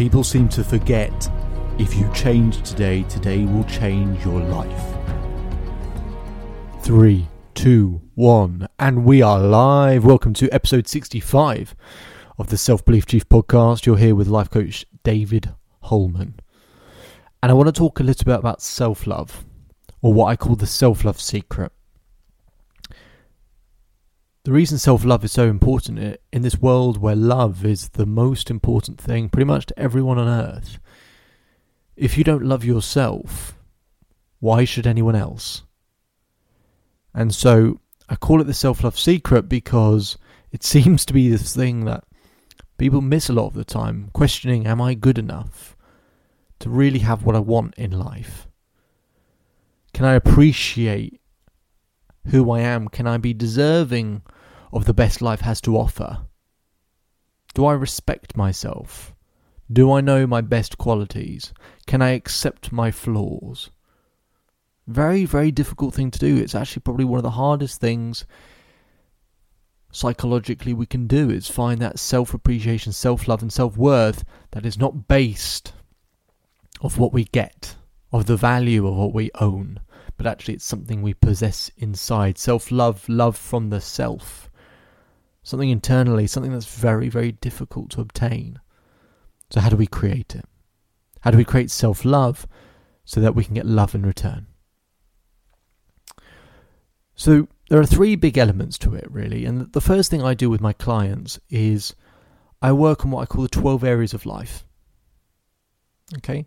People seem to forget if you change today, today will change your life. Three, two, one, and we are live. Welcome to episode 65 of the Self Belief Chief podcast. You're here with life coach David Holman. And I want to talk a little bit about self love, or what I call the self love secret. The reason self love is so important in this world where love is the most important thing pretty much to everyone on earth. If you don't love yourself, why should anyone else? And so I call it the self love secret because it seems to be this thing that people miss a lot of the time, questioning, Am I good enough to really have what I want in life? Can I appreciate who I am? Can I be deserving of the best life has to offer? Do I respect myself? Do I know my best qualities? Can I accept my flaws? Very, very difficult thing to do. It's actually probably one of the hardest things psychologically we can do is find that self appreciation, self love, and self worth that is not based of what we get, of the value of what we own, but actually it's something we possess inside. Self love, love from the self. Something internally, something that's very, very difficult to obtain. So, how do we create it? How do we create self love so that we can get love in return? So, there are three big elements to it, really. And the first thing I do with my clients is I work on what I call the 12 areas of life. Okay?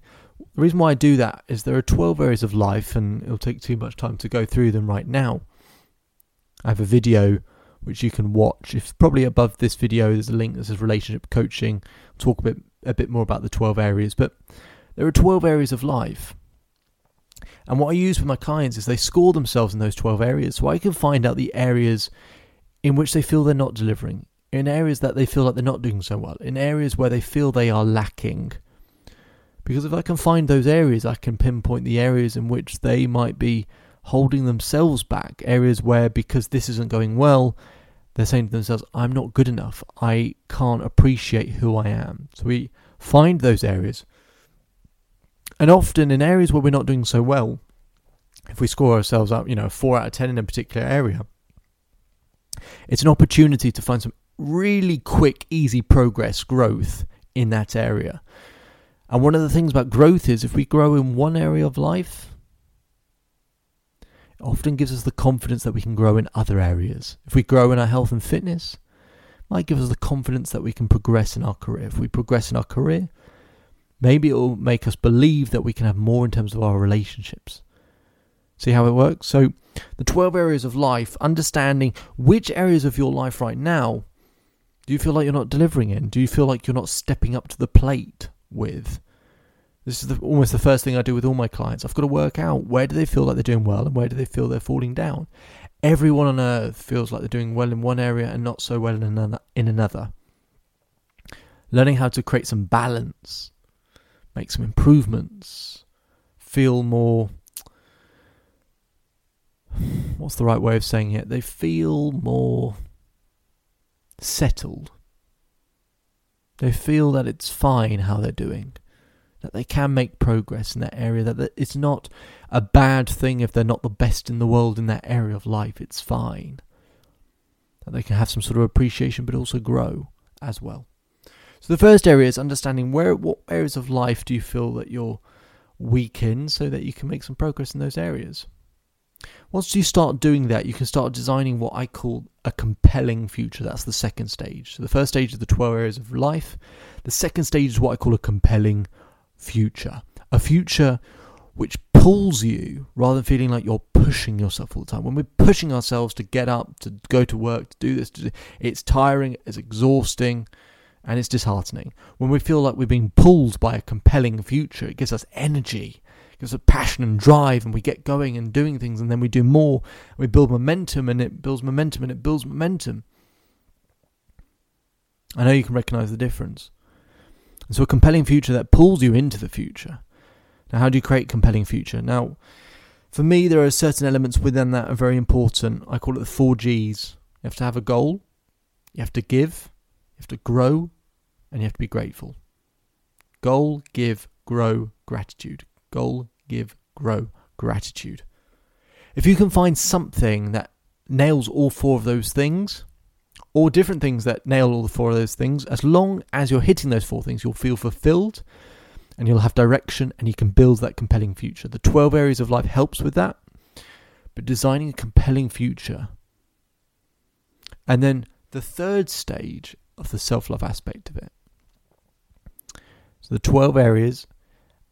The reason why I do that is there are 12 areas of life, and it'll take too much time to go through them right now. I have a video which you can watch. If probably above this video, there's a link that says relationship coaching. I'll talk a bit a bit more about the 12 areas, but there are 12 areas of life. And what I use with my clients is they score themselves in those 12 areas so I can find out the areas in which they feel they're not delivering, in areas that they feel like they're not doing so well, in areas where they feel they are lacking. Because if I can find those areas, I can pinpoint the areas in which they might be holding themselves back, areas where because this isn't going well, they're saying to themselves, I'm not good enough. I can't appreciate who I am. So we find those areas. And often in areas where we're not doing so well, if we score ourselves up, you know, 4 out of 10 in a particular area, it's an opportunity to find some really quick, easy progress, growth in that area. And one of the things about growth is if we grow in one area of life, it often gives us the confidence that we can grow in other areas. If we grow in our health and fitness, it might give us the confidence that we can progress in our career. If we progress in our career, maybe it will make us believe that we can have more in terms of our relationships. See how it works? So, the 12 areas of life, understanding which areas of your life right now do you feel like you're not delivering in? Do you feel like you're not stepping up to the plate with? This is the, almost the first thing I do with all my clients. I've got to work out where do they feel like they're doing well and where do they feel they're falling down. Everyone on earth feels like they're doing well in one area and not so well in another. In another. Learning how to create some balance, make some improvements, feel more. What's the right way of saying it? They feel more settled. They feel that it's fine how they're doing that they can make progress in that area, that it's not a bad thing if they're not the best in the world in that area of life, it's fine. That they can have some sort of appreciation but also grow as well. So the first area is understanding where what areas of life do you feel that you're weak in so that you can make some progress in those areas. Once you start doing that, you can start designing what I call a compelling future. That's the second stage. So the first stage is the 12 areas of life. The second stage is what I call a compelling future. A future which pulls you rather than feeling like you're pushing yourself all the time. When we're pushing ourselves to get up, to go to work, to do this, to do, it's tiring, it's exhausting, and it's disheartening. When we feel like we're being pulled by a compelling future, it gives us energy, it gives us passion and drive, and we get going and doing things, and then we do more. We build momentum, and it builds momentum, and it builds momentum. I know you can recognize the difference. And so a compelling future that pulls you into the future. Now, how do you create compelling future? Now, for me, there are certain elements within that are very important. I call it the four G's. You have to have a goal, you have to give, you have to grow, and you have to be grateful. Goal, give, grow, gratitude. Goal, give, grow, gratitude. If you can find something that nails all four of those things, or different things that nail all the four of those things, as long as you're hitting those four things, you'll feel fulfilled and you'll have direction and you can build that compelling future. The 12 areas of life helps with that, but designing a compelling future. And then the third stage of the self love aspect of it. So the 12 areas,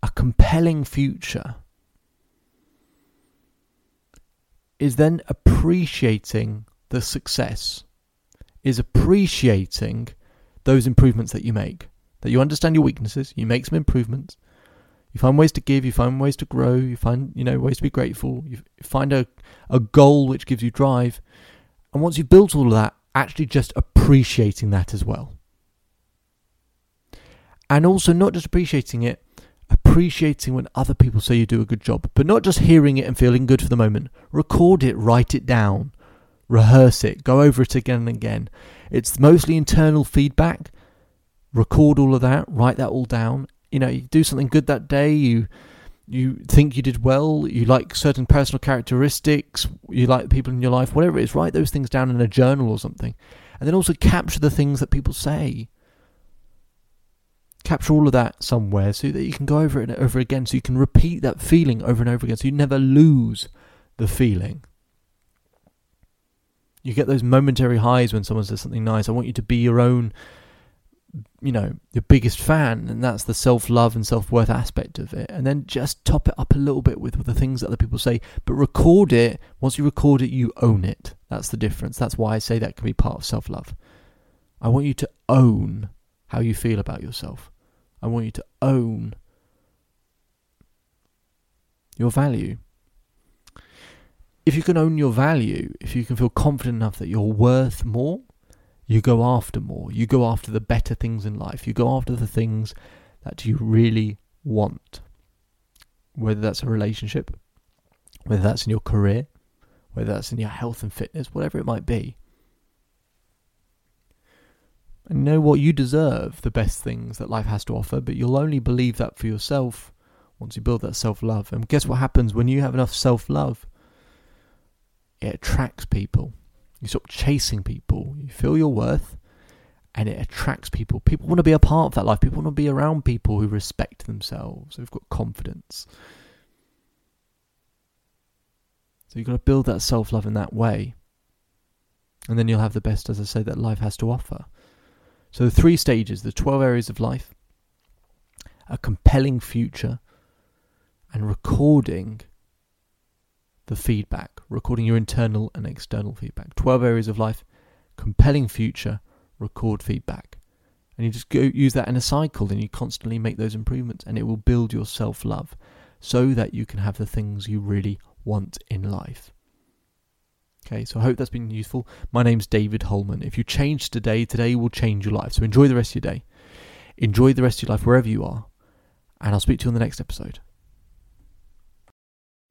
a compelling future is then appreciating the success, is appreciating those improvements that you make. That you understand your weaknesses, you make some improvements, you find ways to give, you find ways to grow, you find you know ways to be grateful, you find a, a goal which gives you drive. And once you've built all of that, actually just appreciating that as well. And also not just appreciating it, appreciating when other people say you do a good job, but not just hearing it and feeling good for the moment. Record it, write it down, rehearse it, go over it again and again. It's mostly internal feedback. Record all of that, write that all down. You know, you do something good that day, you you think you did well, you like certain personal characteristics, you like people in your life, whatever it is, write those things down in a journal or something. And then also capture the things that people say capture all of that somewhere so that you can go over it and over again so you can repeat that feeling over and over again so you never lose the feeling you get those momentary highs when someone says something nice. I want you to be your own you know your biggest fan and that's the self-love and self-worth aspect of it. And then just top it up a little bit with, with the things that other people say but record it. Once you record it you own it. That's the difference. That's why i say that can be part of self-love. I want you to own how you feel about yourself. I want you to own your value. If you can own your value, if you can feel confident enough that you're worth more, you go after more. You go after the better things in life. You go after the things that you really want. Whether that's a relationship, whether that's in your career, whether that's in your health and fitness, whatever it might be and know what you deserve the best things that life has to offer, but you'll only believe that for yourself once you build that self love. And guess what happens when you have enough self love? It attracts people. You stop chasing people. You feel your worth and it attracts people. People want to be a part of that life. People want to be around people who respect themselves, who've got confidence. So you've got to build that self love in that way. And then you'll have the best, as I say, that life has to offer. So the three stages, the 12 areas of life, a compelling future, and recording the feedback, recording your internal and external feedback. 12 areas of life, compelling future, record feedback. And you just go use that in a cycle and you constantly make those improvements and it will build your self love so that you can have the things you really want in life. Okay, so I hope that's been useful. My name's David Holman. If you change today, today will change your life. So enjoy the rest of your day. Enjoy the rest of your life wherever you are. And I'll speak to you on the next episode.